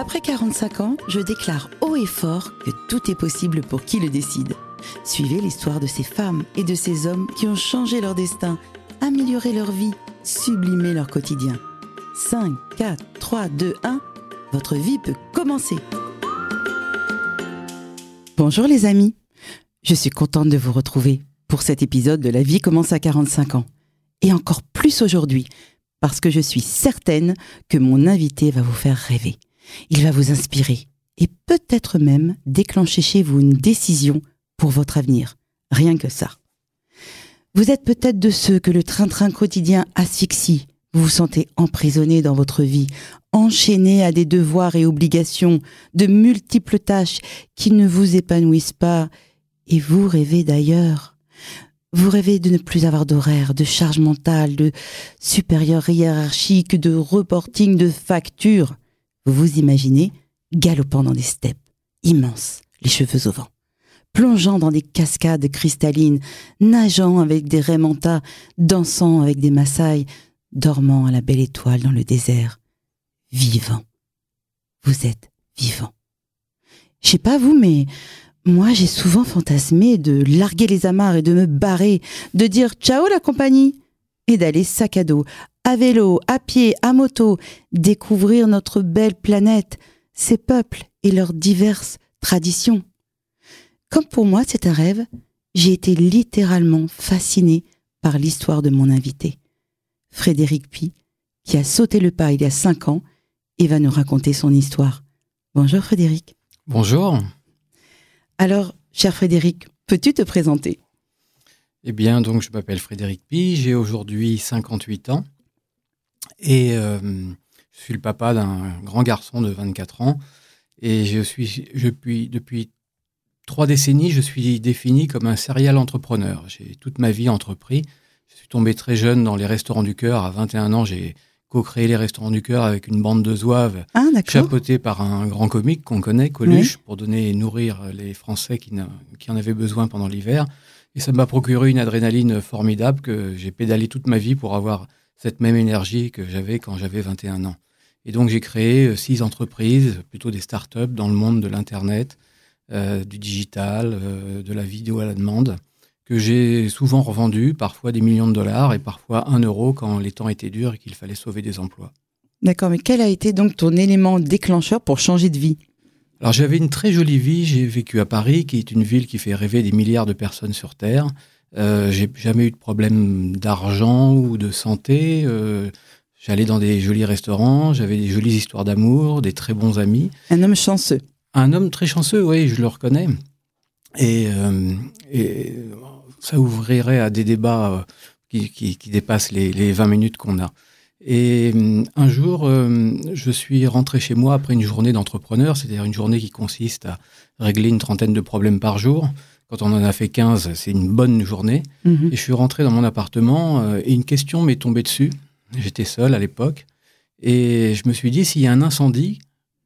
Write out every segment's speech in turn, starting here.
Après 45 ans, je déclare haut et fort que tout est possible pour qui le décide. Suivez l'histoire de ces femmes et de ces hommes qui ont changé leur destin, amélioré leur vie, sublimé leur quotidien. 5, 4, 3, 2, 1, votre vie peut commencer. Bonjour les amis, je suis contente de vous retrouver pour cet épisode de La vie commence à 45 ans. Et encore plus aujourd'hui, parce que je suis certaine que mon invité va vous faire rêver. Il va vous inspirer et peut-être même déclencher chez vous une décision pour votre avenir. Rien que ça. Vous êtes peut-être de ceux que le train-train quotidien asphyxie. Vous vous sentez emprisonné dans votre vie, enchaîné à des devoirs et obligations, de multiples tâches qui ne vous épanouissent pas, et vous rêvez d'ailleurs. Vous rêvez de ne plus avoir d'horaire, de charge mentale, de supérieur hiérarchique, de reporting, de factures. Vous imaginez galopant dans des steppes immenses, les cheveux au vent, plongeant dans des cascades cristallines, nageant avec des raimentas, dansant avec des massailles, dormant à la belle étoile dans le désert, vivant. Vous êtes vivant. Je sais pas vous, mais moi, j'ai souvent fantasmé de larguer les amarres et de me barrer, de dire ciao la compagnie et d'aller sac à dos, à vélo, à pied, à moto, découvrir notre belle planète, ses peuples et leurs diverses traditions. Comme pour moi c'est un rêve, j'ai été littéralement fascinée par l'histoire de mon invité, Frédéric Pi, qui a sauté le pas il y a cinq ans et va nous raconter son histoire. Bonjour Frédéric. Bonjour. Alors, cher Frédéric, peux-tu te présenter? Eh bien, donc, je m'appelle Frédéric Pi, j'ai aujourd'hui 58 ans et euh, je suis le papa d'un grand garçon de 24 ans. Et je suis, depuis, depuis trois décennies, je suis défini comme un serial entrepreneur. J'ai toute ma vie entrepris. Je suis tombé très jeune dans les restaurants du cœur. À 21 ans, j'ai co-créé les Restaurants du Cœur avec une bande de zouaves ah, chapeautée par un grand comique qu'on connaît, Coluche, pour donner et nourrir les Français qui, qui en avaient besoin pendant l'hiver. Et ça m'a procuré une adrénaline formidable que j'ai pédalé toute ma vie pour avoir cette même énergie que j'avais quand j'avais 21 ans. Et donc j'ai créé euh, six entreprises, plutôt des startups dans le monde de l'Internet, euh, du digital, euh, de la vidéo à la demande que j'ai souvent revendu, parfois des millions de dollars et parfois un euro quand les temps étaient durs et qu'il fallait sauver des emplois. D'accord, mais quel a été donc ton élément déclencheur pour changer de vie? Alors j'avais une très jolie vie, j'ai vécu à Paris, qui est une ville qui fait rêver des milliards de personnes sur Terre. Euh, j'ai jamais eu de problème d'argent ou de santé. Euh, j'allais dans des jolis restaurants, j'avais des jolies histoires d'amour, des très bons amis. Un homme chanceux. Un homme très chanceux, oui, je le reconnais. Et, euh, et ça ouvrirait à des débats qui, qui, qui dépassent les, les, 20 minutes qu'on a. Et un jour, je suis rentré chez moi après une journée d'entrepreneur, c'est-à-dire une journée qui consiste à régler une trentaine de problèmes par jour. Quand on en a fait 15, c'est une bonne journée. Mhm. Et je suis rentré dans mon appartement et une question m'est tombée dessus. J'étais seul à l'époque. Et je me suis dit, s'il y a un incendie,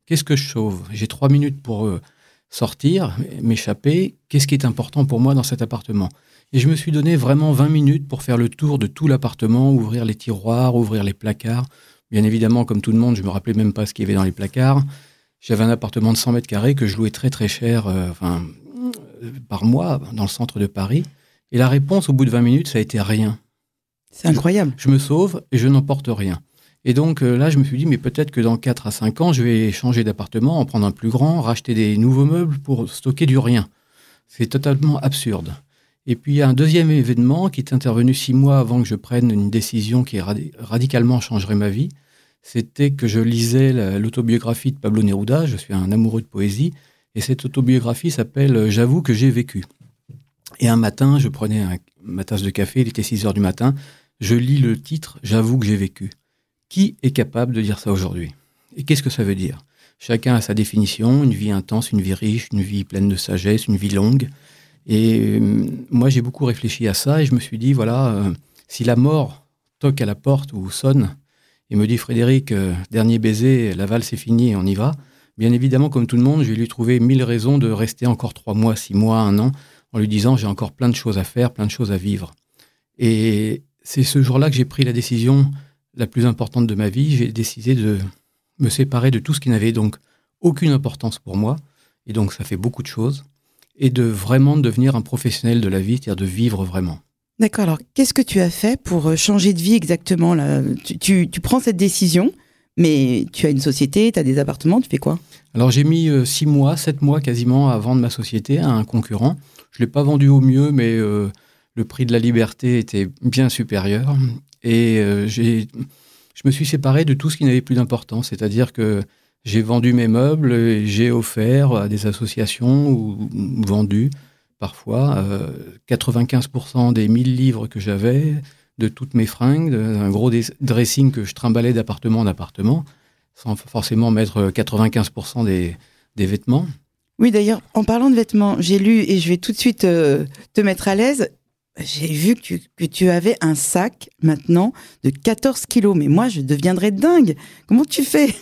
qu'est-ce que je sauve? J'ai trois minutes pour sortir, m'échapper. Qu'est-ce qui est important pour moi dans cet appartement? Et je me suis donné vraiment 20 minutes pour faire le tour de tout l'appartement, ouvrir les tiroirs, ouvrir les placards. Bien évidemment, comme tout le monde, je me rappelais même pas ce qu'il y avait dans les placards. J'avais un appartement de 100 mètres carrés que je louais très très cher euh, enfin, euh, par mois dans le centre de Paris. Et la réponse au bout de 20 minutes, ça a été rien. C'est incroyable. Je, je, me sauve et je n'emporte rien. Et donc euh, là, je me suis dit, mais peut-être que dans 4 à 5 ans, je vais changer d'appartement, en prendre un plus grand, racheter des nouveaux meubles pour stocker du rien. C'est totalement absurde. Et puis il y a un deuxième événement qui est intervenu six mois avant que je prenne une décision qui radicalement changerait ma vie. C'était que je lisais l'autobiographie de Pablo Neruda. Je suis un amoureux de poésie. Et cette autobiographie s'appelle J'avoue que j'ai vécu. Et un matin, je prenais ma tasse de café, il était 6 heures du matin. Je lis le titre J'avoue que j'ai vécu. Qui est capable de dire ça aujourd'hui? Et qu'est-ce que ça veut dire? Chacun a sa définition, une vie intense, une vie riche, une vie pleine de sagesse, une vie longue. Et euh, moi, j'ai beaucoup réfléchi à ça et je me suis dit, voilà, euh, si la mort toque à la porte ou sonne et me dit, Frédéric, euh, dernier baiser, la valse est finie, on y va, bien évidemment, comme tout le monde, je vais lui trouver mille raisons de rester encore trois mois, six mois, un an, en lui disant, j'ai encore plein de choses à faire, plein de choses à vivre. Et c'est ce jour-là que j'ai pris la décision la plus importante de ma vie. J'ai décidé de me séparer de tout ce qui n'avait donc aucune importance pour moi, et donc ça fait beaucoup de choses, et de vraiment devenir un professionnel de la vie, c'est-à-dire de vivre vraiment. D'accord, alors qu'est-ce que tu as fait pour euh, changer de vie exactement là? Tu, tu, prends cette décision, mais tu as une société, tu as des appartements, tu fais quoi? Alors j'ai mis euh, six mois, sept mois quasiment à vendre ma société à un concurrent. Je ne l'ai pas vendu au mieux, mais euh, le prix de la liberté était bien supérieur. Et j'ai, je me suis séparé de tout ce qui n'avait plus d'importance, c'est-à-dire que j'ai vendu mes meubles, j'ai offert à des associations ou vendu parfois 95% euh, des 1000 livres que j'avais, de toutes mes fringues, un gros dressing que je trimballais d'appartement en appartement, sans forcément mettre 95% des, des vêtements. Oui, d'ailleurs, en parlant de vêtements, j'ai lu et je vais tout de suite euh, te mettre à l'aise. J'ai vu que tu, que tu, avais un sac maintenant de 14 kilos, mais moi je deviendrais dingue. Comment tu fais?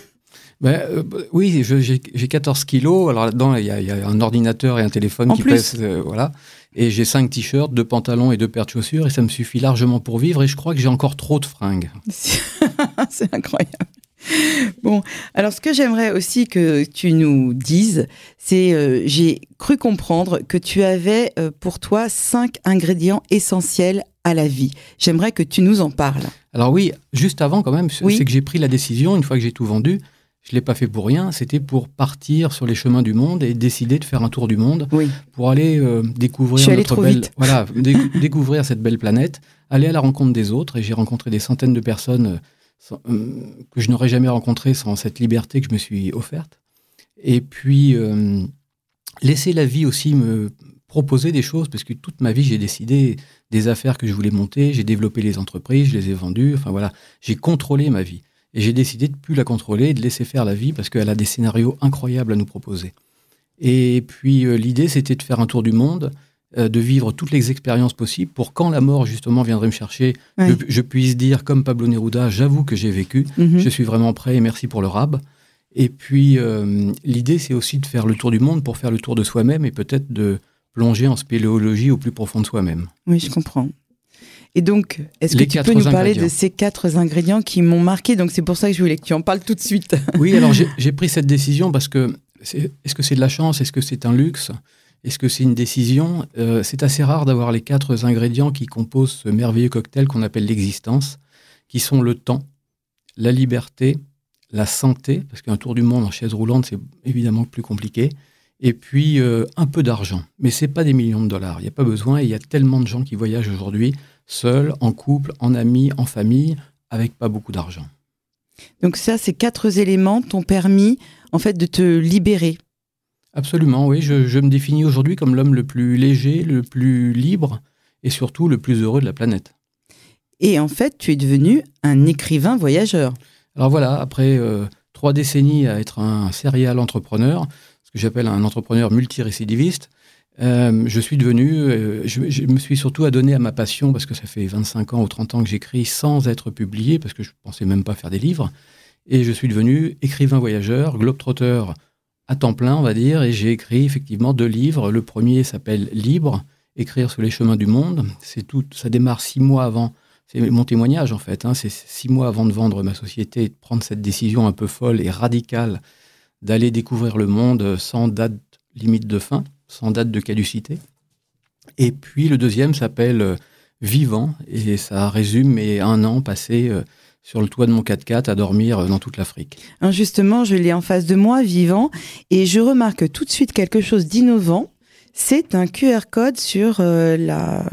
Ben, euh, Oui, j'ai 14 kilos. Alors là-dedans, il y, a un ordinateur et un téléphone qui pèsent. Euh, voilà. Et j'ai 5 t-shirts, 2 pantalons et 2 paires de chaussures. Et ça me suffit largement pour vivre. Et je crois que j'ai encore trop de fringues. C'est incroyable. Bon, alors ce que j'aimerais aussi que tu nous dises, c'est euh, j'ai cru comprendre que tu avais pour toi cinq ingrédients essentiels à la vie. J'aimerais que tu nous en parles. Alors oui, juste avant quand même, c'est que j'ai pris la décision, une fois que j'ai tout vendu, je ne l'ai pas fait pour rien, c'était pour partir sur les chemins du monde et décider de faire un tour du monde pour aller euh, découvrir notre belle, voilà, découvrir cette belle planète, aller à la rencontre des autres. Et j'ai rencontré des centaines de personnes euh, euh, que je n'aurais jamais rencontrées sans cette liberté que je me suis offerte. Et puis laisser la vie aussi me proposer des choses, parce que toute ma vie, j'ai décidé des affaires que je voulais monter, j'ai développé les entreprises, je les ai vendues, enfin voilà, j'ai contrôlé ma vie. Et j'ai décidé de plus la contrôler et de laisser faire la vie parce qu'elle a des scénarios incroyables à nous proposer. Et puis euh, l'idée, c'était de faire un tour du monde, euh, de vivre toutes les expériences possibles pour quand la mort justement viendrait me chercher, je, puisse dire comme Pablo Neruda, j'avoue que j'ai vécu, mhm. je suis vraiment prêt et merci pour le rab. Et puis euh, l'idée, c'est aussi de faire le tour du monde pour faire le tour de soi-même et peut-être de plonger en spéléologie au plus profond de soi-même. Oui, je comprends. Et donc, est-ce que tu peux nous parler de ces quatre ingrédients qui m'ont marqué Donc, c'est pour ça que je voulais que tu en parles tout de suite. oui, alors j'ai pris cette décision parce que est-ce que c'est de la chance? Est-ce que c'est un luxe? Est-ce que c'est une décision? Euh, C'est assez rare d'avoir les quatre ingrédients qui composent ce merveilleux cocktail qu'on appelle l'existence, qui sont le temps, la liberté, la santé, parce qu'un tour du monde en chaise roulante, c'est évidemment plus compliqué, et puis euh, un peu d'argent. Mais c'est pas des millions de dollars. Il n'y a pas besoin. il y a tellement de gens qui voyagent aujourd'hui seul, en couple, en amis, en famille, avec pas beaucoup d'argent. Donc ça, ces quatre éléments t'ont permis en fait de te libérer. Absolument, oui. Je, me définis aujourd'hui comme l'homme le plus léger, le plus libre et surtout le plus heureux de la planète. Et en fait, tu es devenu un écrivain voyageur. Alors voilà, après euh, trois décennies à être un serial entrepreneur, ce que j'appelle un entrepreneur multirécidiviste, euh, je suis devenu, euh, je, me suis surtout adonné à ma passion parce que ça fait 25 ans ou 30 ans que j'écris sans être publié parce que je pensais même pas faire des livres. Et je suis devenu écrivain voyageur, globetrotter à temps plein, on va dire, et j'ai écrit effectivement deux livres. Le premier s'appelle Libre, écrire sur les chemins du monde. C'est tout, ça démarre six mois avant. C'est mon témoignage en fait. Hein. c'est six mois avant de vendre ma société et de prendre cette décision un peu folle et radicale d'aller découvrir le monde sans date limite de fin sans date de caducité. Et puis le deuxième s'appelle euh, Vivant, et ça résume mes un an passé euh, sur le toit de mon 4x4 à dormir euh, dans toute l'Afrique. Justement, je l'ai en face de moi, Vivant, et je remarque tout de suite quelque chose d'innovant. C'est un QR code sur la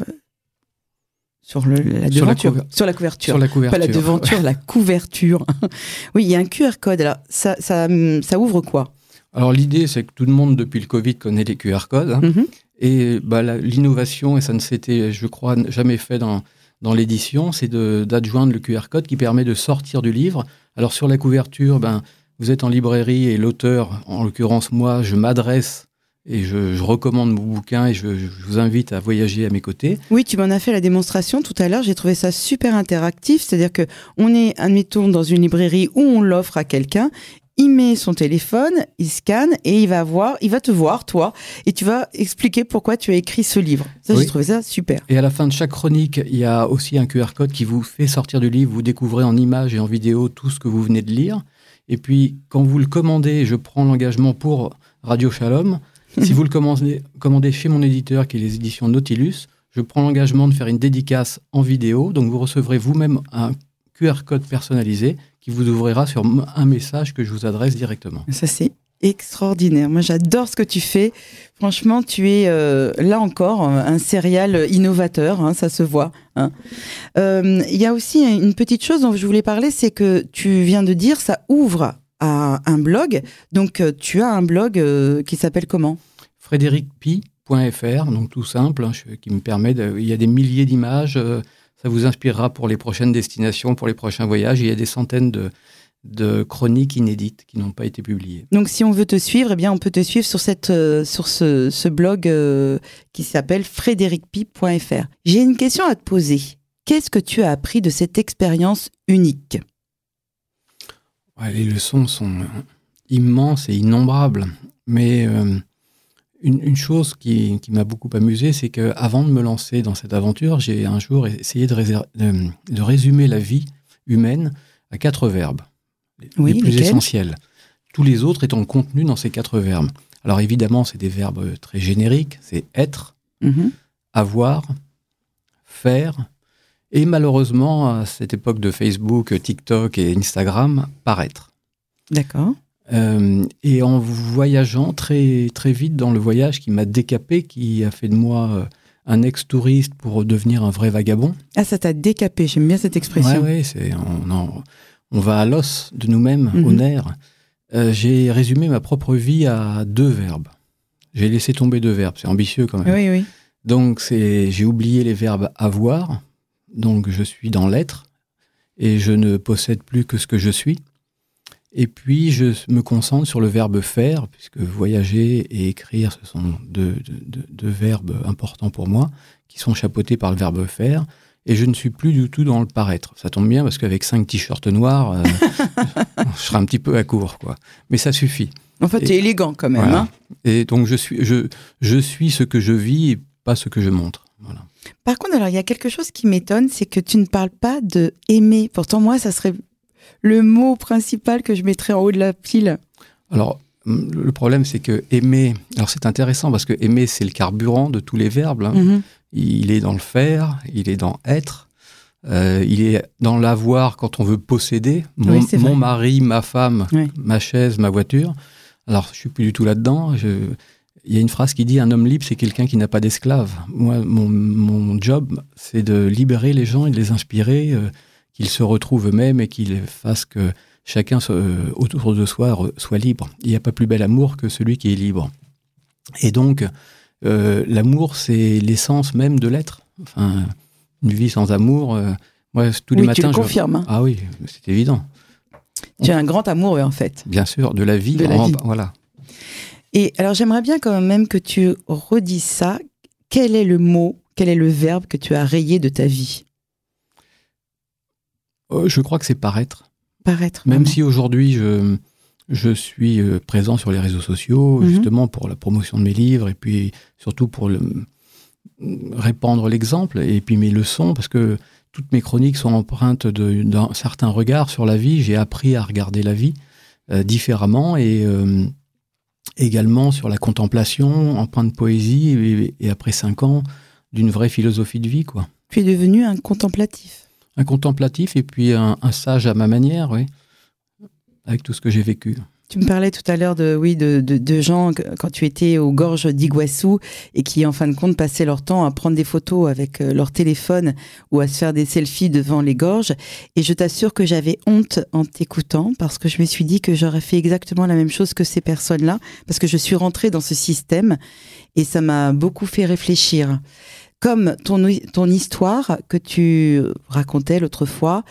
sur le, la devanture, sur la, couverture. Sur la couverture. Pas la devanture, la couverture. oui, il y a un QR code. Alors, ça, ça, ça ouvre quoi? Alors l'idée, c'est que tout le monde depuis le Covid connaît les QR codes. Hein. Mhm. Et bah, l'innovation, et ça ne s'était, je crois, jamais fait dans, dans l'édition, c'est d'adjoindre le QR code qui permet de sortir du livre. Alors sur la couverture, ben, vous êtes en librairie et l'auteur, en l'occurrence moi, je m'adresse et je, recommande mon bouquin et je, je, vous invite à voyager à mes côtés. Oui, tu m'en as fait la démonstration tout à l'heure. J'ai trouvé ça super interactif. C'est-à-dire que on est, admettons, dans une librairie où on l'offre à quelqu'un il met son téléphone, il scanne et il va voir, il va te voir, toi, et tu vas expliquer pourquoi tu as écrit ce livre. Ça, j'ai trouvé ça super. Et à la fin de chaque chronique, il y a aussi un QR code qui vous fait sortir du livre. Vous découvrez en images et en vidéo tout ce que vous venez de lire. Et puis, quand vous le commandez, je prends l'engagement pour Radio Shalom. si vous le commandez, commandez chez mon éditeur, qui est les éditions Nautilus, je prends l'engagement de faire une dédicace en vidéo. Donc, vous recevrez vous-même un QR code personnalisé qui vous ouvrira sur un message que je vous adresse directement. Ça, c'est extraordinaire. Moi, j'adore ce que tu fais. Franchement, tu es euh, là encore un serial innovateur, hein, ça se voit. Hein. Euh, il y a aussi une petite chose dont je voulais parler, c'est que tu viens de dire ça ouvre à un blog. Donc, euh, tu as un blog qui s'appelle comment? Frédéricpi.fr, donc tout simple, hein, qui me permet de. Il y a des milliers d'images. Ça vous inspirera pour les prochaines destinations, pour les prochains voyages. Il y a des centaines de, de chroniques inédites qui n'ont pas été publiées. Donc si on veut te suivre, eh bien on peut te suivre sur, cette, euh, sur ce, blog euh, qui s'appelle frédéricpi.fr. J'ai une question à te poser. Qu'est-ce que tu as appris de cette expérience unique? Les leçons sont immenses et innombrables. Mais euh, une, chose qui, m'a beaucoup amusé, c'est qu'avant de me lancer dans cette aventure, j'ai un jour essayé de résumer la vie humaine à quatre verbes les plus essentiels. Tous les autres étant contenus dans ces quatre verbes. Alors évidemment, c'est des verbes très génériques, c'est être, mhm. avoir, faire, et malheureusement, à cette époque de Facebook, TikTok et Instagram, paraître. D'accord. Euh, et en voyageant très, très vite dans le voyage qui m'a décapé, qui a fait de moi euh, un ex-touriste pour devenir un vrai vagabond. Ah, ça t'a décapé, j'aime bien cette expression. Oui, c'est, on va à l'os de nous-mêmes, au mhm. nerf. Euh, j'ai résumé ma propre vie à deux verbes. J'ai laissé tomber deux verbes, c'est ambitieux quand même. Oui, oui. Donc j'ai oublié les verbes avoir, donc je suis dans l'être, et je ne possède plus que ce que je suis. Et puis je me concentre sur le verbe faire, puisque voyager et écrire, ce sont deux verbes importants pour moi, qui sont chapeautés par le verbe faire et je ne suis plus du tout dans le paraître. Ça tombe bien parce qu'avec cinq t-shirts noirs, euh, je serai un petit peu à court, quoi. Mais ça suffit. En fait, tu es élégant quand même. Hein et donc, je suis, je, je suis ce que je vis et pas ce que je montre. Voilà. Par contre, alors, il y a quelque chose qui m'étonne, c'est que tu ne parles pas de aimer. Pourtant, moi, ça serait le mot principal que je mettrais en haut de la pile. Alors, le problème, c'est que aimer. Alors, c'est intéressant parce que aimer, c'est le carburant de tous les verbes. Hein. Mm-hmm. Il est dans le faire, il est dans être, euh, il est dans l'avoir quand on veut posséder. Mon, mari, ma femme, ma chaise, ma voiture. Alors, je suis plus du tout là-dedans. Il y a une phrase qui dit un homme libre, c'est quelqu'un qui n'a pas d'esclave. Moi, mon, job, c'est de libérer les gens et de les inspirer, euh, qu'ils se retrouvent eux-mêmes et qu'ils fassent que chacun euh, autour de soi soit libre. Il n'y a pas plus bel amour que celui qui est libre. Et donc, euh, l'amour, c'est l'essence même de l'être. Enfin, une vie sans amour, euh, moi, tous les oui, matins. Tu le confirmes. Hein. Ah oui, c'est évident. Tu es un grand amoureux, en fait. Bien sûr, de la vie. De la vie. Voilà. Et alors, j'aimerais bien quand même que tu redis ça. Quel est le mot, quel est le verbe que tu as rayé de ta vie? Euh, Je crois que c'est paraître. Paraître. Même si aujourd'hui, je je suis euh, présent sur les réseaux sociaux, mhm. justement pour la promotion de mes livres et puis surtout pour le, répandre l'exemple et puis mes leçons, parce que toutes mes chroniques sont empreintes d'un certain regard sur la vie. J'ai appris à regarder la vie euh, différemment et euh, également sur la contemplation, empreinte de poésie et, après cinq ans d'une vraie philosophie de vie. Quoi. Tu es devenu un contemplatif. Un contemplatif et puis un, sage à ma manière, oui avec tout ce que j'ai vécu. Tu me parlais tout à l'heure de, oui, de, de, gens quand tu étais aux gorges d'Iguassou et qui, en fin de compte, passaient leur temps à prendre des photos avec euh, leur téléphone ou à se faire des selfies devant les gorges. Et je t'assure que j'avais honte en t'écoutant parce que je me suis dit que j'aurais fait exactement la même chose que ces personnes-là parce que je suis rentrée dans ce système et ça m'a beaucoup fait réfléchir. Comme ton, ton histoire que tu racontais l'autre fois,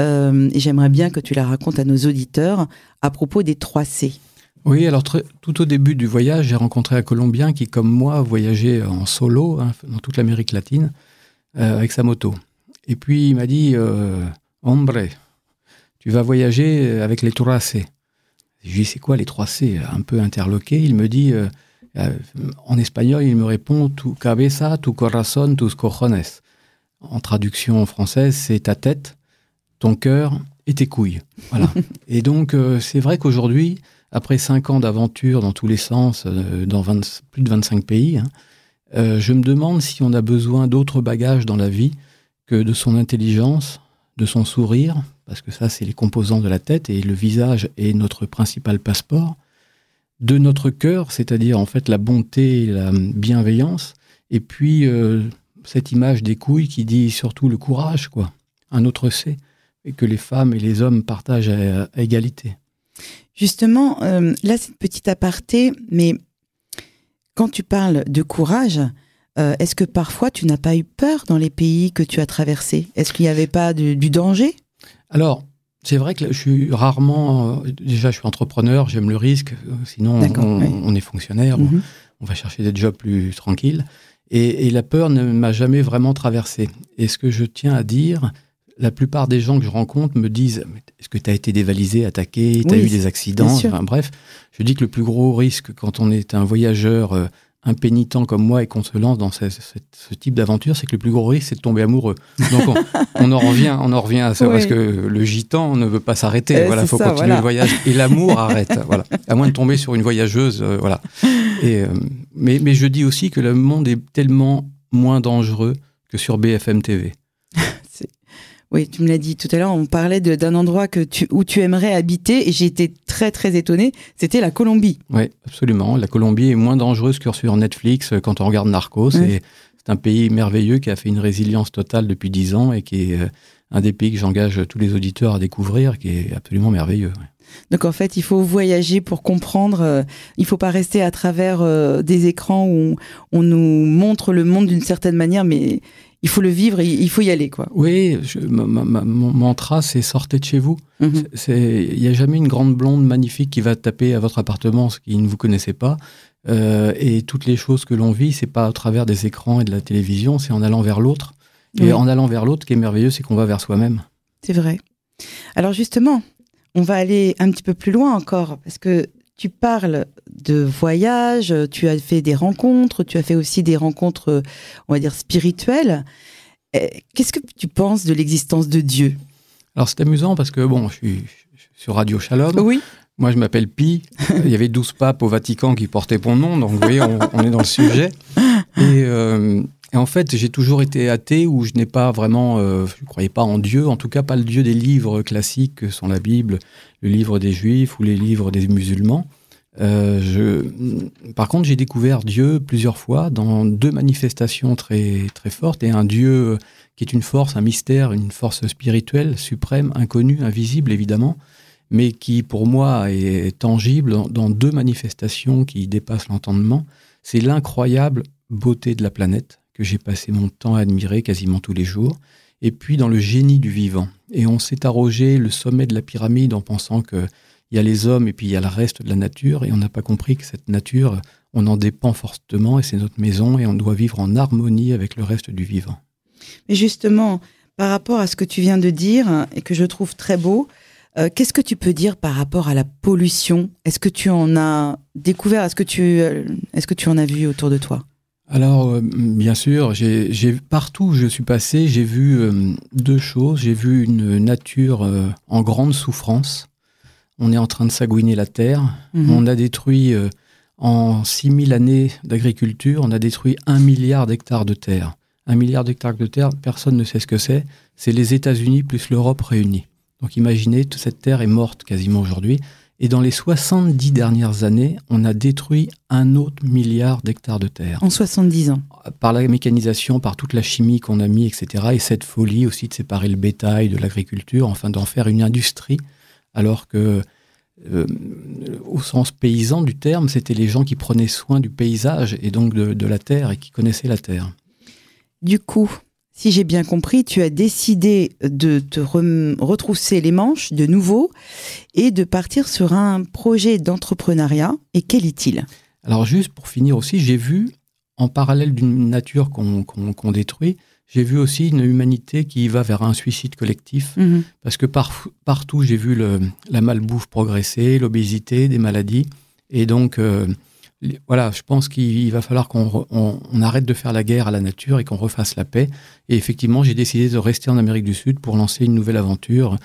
euh, j'aimerais bien que tu la racontes à nos auditeurs à propos des 3 C. Oui, alors tout au début du voyage, j'ai rencontré un Colombien qui, comme moi, voyageait en solo hein, dans toute l'Amérique latine euh, avec sa moto. Et puis il m'a dit, euh, hombre, tu vas voyager avec les 3 C. Je lui dis, c'est quoi les 3 C? Un peu interloqué, il me dit, en espagnol, il me répond, tu cabeza, tu corazón, tus cojones. En traduction française, c'est ta tête, ton cœur et tes couilles. Voilà. et donc, euh, c'est vrai qu'aujourd'hui, après cinq ans d'aventure dans tous les sens, euh, dans plus de 25 pays, hein, euh, je me demande si on a besoin d'autres bagages dans la vie que de son intelligence, de son sourire, parce que ça, c'est les composants de la tête et le visage est notre principal passeport, de notre cœur, c'est-à-dire en fait la bonté la bienveillance, et puis cette image des couilles qui dit surtout le courage, quoi. Un autre C, et que les femmes et les hommes partagent à, égalité. Justement, euh, là c'est une petite aparté, mais quand tu parles de courage, euh, est-ce que parfois tu n'as pas eu peur dans les pays que tu as traversés? Est-ce qu'il n'y avait pas du danger? Alors, c'est vrai que je suis rarement. Euh, déjà, je suis entrepreneur, j'aime le risque. Sinon, on, est fonctionnaire, mhm. on, va chercher des jobs plus tranquilles. Et, la peur ne m'a jamais vraiment traversé. Et ce que je tiens à dire, la plupart des gens que je rencontre me disent Est-ce que tu as été dévalisé, attaqué, tu as eu des accidents? Bref, je dis que le plus gros risque quand on est un voyageur euh, impénitent comme moi et qu'on se lance dans ce, type d'aventure, c'est que le plus gros risque, c'est de tomber amoureux. Donc on, en revient, on en revient à ça parce que le gitan ne veut pas s'arrêter. Il voilà, faut continuer le voyage et l'amour arrête. Voilà, à moins de tomber sur une voyageuse. Euh, voilà. Et, euh, mais, mais je dis aussi que le monde est tellement moins dangereux que sur BFM TV. Oui, tu me l'as dit tout à l'heure, on parlait d'un endroit que tu, où tu aimerais habiter et j'ai été très très étonné, c'était la Colombie. Oui, absolument. La Colombie est moins dangereuse que sur Netflix euh, quand on regarde Narcos. C'est un pays merveilleux qui a fait une résilience totale depuis dix ans et qui est euh, un des pays que j'engage tous les auditeurs à découvrir, qui est absolument merveilleux. Donc en fait, il faut voyager pour comprendre. Euh, il ne faut pas rester à travers des écrans où on, nous montre le monde d'une certaine manière, mais il faut le vivre, il faut y aller, quoi. Oui, mon mantra, c'est sortez de chez vous. Mhm. Il n'y a jamais une grande blonde magnifique qui va taper à votre appartement, ce qui ne vous connaissez pas. Euh, et toutes les choses que l'on vit, c'est pas à travers des écrans et de la télévision, c'est en allant vers l'autre. Et en allant vers l'autre, ce qui est merveilleux, c'est qu'on va vers soi-même. C'est vrai. Alors justement, on va aller un petit peu plus loin encore, parce que tu parles de voyage, tu as fait des rencontres, tu as fait aussi des rencontres, on va dire, spirituelles. Eh, qu'est-ce que tu penses de l'existence de Dieu? Alors c'est amusant parce que, bon, je suis sur Radio Shalom. Oui. Moi, je m'appelle Pi. Il y avait 12 papes au Vatican qui portaient mon nom, donc vous voyez, on, est dans le sujet. Euh, et, en fait, j'ai toujours été athée où je n'ai pas vraiment, euh, je ne croyais pas en Dieu, en tout cas pas le Dieu des livres classiques que sont la Bible, le livre des Juifs ou les livres des musulmans. Euh, je... Par contre, j'ai découvert Dieu plusieurs fois dans deux manifestations très, très fortes et un Dieu qui est une force, un mystère, une force spirituelle suprême, inconnue, invisible évidemment, mais qui pour moi est tangible dans deux manifestations qui dépassent l'entendement. C'est l'incroyable beauté de la planète que j'ai passé mon temps à admirer quasiment tous les jours, et puis dans le génie du vivant. Et on s'est arrogé le sommet de la pyramide en pensant que il y a les hommes et puis il y a le reste de la nature, et on n'a pas compris que cette nature, on en dépend fortement, et c'est notre maison, et on doit vivre en harmonie avec le reste du vivant. Mais justement, par rapport à ce que tu viens de dire, et que je trouve très beau, euh, qu'est-ce que tu peux dire par rapport à la pollution? Est-ce que tu en as découvert? Est-ce que euh, est-ce que tu en as vu autour de toi? Alors, euh, bien sûr, j'ai partout où je suis passé, j'ai vu deux choses. J'ai vu une nature en grande souffrance, on est en train de sagouiner la terre. Mhm. On a détruit, euh, en 6000 années d'agriculture, on a détruit un milliard d'hectares de terre. Un milliard d'hectares de terre, personne ne sait ce que c'est. C'est les États-Unis plus l'Europe réunis. Donc imaginez, toute cette terre est morte quasiment aujourd'hui. Et dans les 70 dernières années, on a détruit un autre milliard d'hectares de terre. En 70 ans. Par la mécanisation, par toute la chimie qu'on a mis, etc. Et cette folie aussi de séparer le bétail de l'agriculture, enfin d'en faire une industrie alors que euh, au sens paysan du terme, c'était les gens qui prenaient soin du paysage et donc de, la terre et qui connaissaient la terre. Du coup, si j'ai bien compris, tu as décidé de te retrousser les manches de nouveau et de partir sur un projet d'entrepreneuriat. Et quel est-il? Alors juste pour finir aussi, j'ai vu, en parallèle d'une nature qu'on détruit, j'ai vu aussi une humanité qui va vers un suicide collectif, mhm. parce que partout j'ai vu le, la malbouffe progresser, l'obésité, des maladies, et donc euh, voilà, je pense qu'il va falloir qu'on on, arrête de faire la guerre à la nature et qu'on refasse la paix. Et effectivement, j'ai décidé de rester en Amérique du Sud pour lancer une nouvelle aventure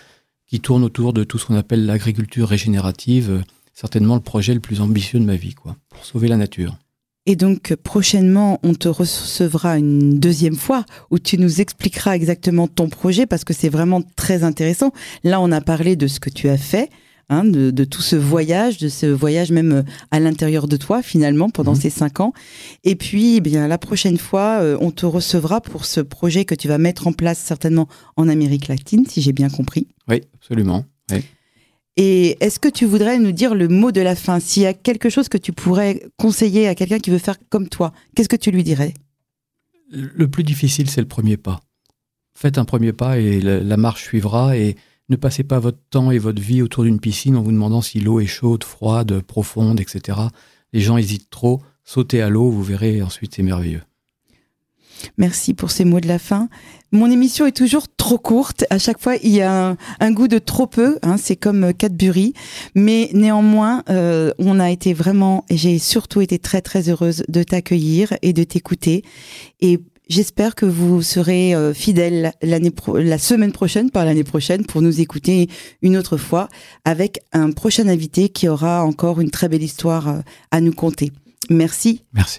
qui tourne autour de tout ce qu'on appelle l'agriculture régénérative. certainement le projet le plus ambitieux de ma vie, quoi, pour sauver la nature. Et donc prochainement, on te recevra une deuxième fois où tu nous expliqueras exactement ton projet parce que c'est vraiment très intéressant. Là, on a parlé de ce que tu as fait, hein, de, tout ce voyage, de ce voyage même euh, à l'intérieur de toi finalement pendant mhm. ces cinq ans. Et puis, eh bien la prochaine fois, euh, on te recevra pour ce projet que tu vas mettre en place certainement en Amérique latine, si j'ai bien compris. Oui, absolument. Et est-ce que tu voudrais nous dire le mot de la fin? S'il y a quelque chose que tu pourrais conseiller à quelqu'un qui veut faire comme toi, qu'est-ce que tu lui dirais? Le plus difficile, c'est le premier pas. Faites un premier pas et la, marche suivra et ne passez pas votre temps et votre vie autour d'une piscine en vous demandant si l'eau est chaude, froide, profonde, etc. Les gens hésitent trop. Sautez à l'eau, vous verrez, ensuite c'est merveilleux. Merci pour ces mots de la fin. Mon émission est toujours trop courte. À chaque fois, il y a un, goût de trop peu. Hein, c'est comme Cadbury. Mais néanmoins, euh, on a été vraiment, et j'ai surtout été très très heureuse de t'accueillir et de t'écouter. Et J'espère que vous serez euh, fidèles la semaine prochaine, par l'année prochaine, pour nous écouter une autre fois avec un prochain invité qui aura encore une très belle histoire euh, à nous conter. Merci. Merci.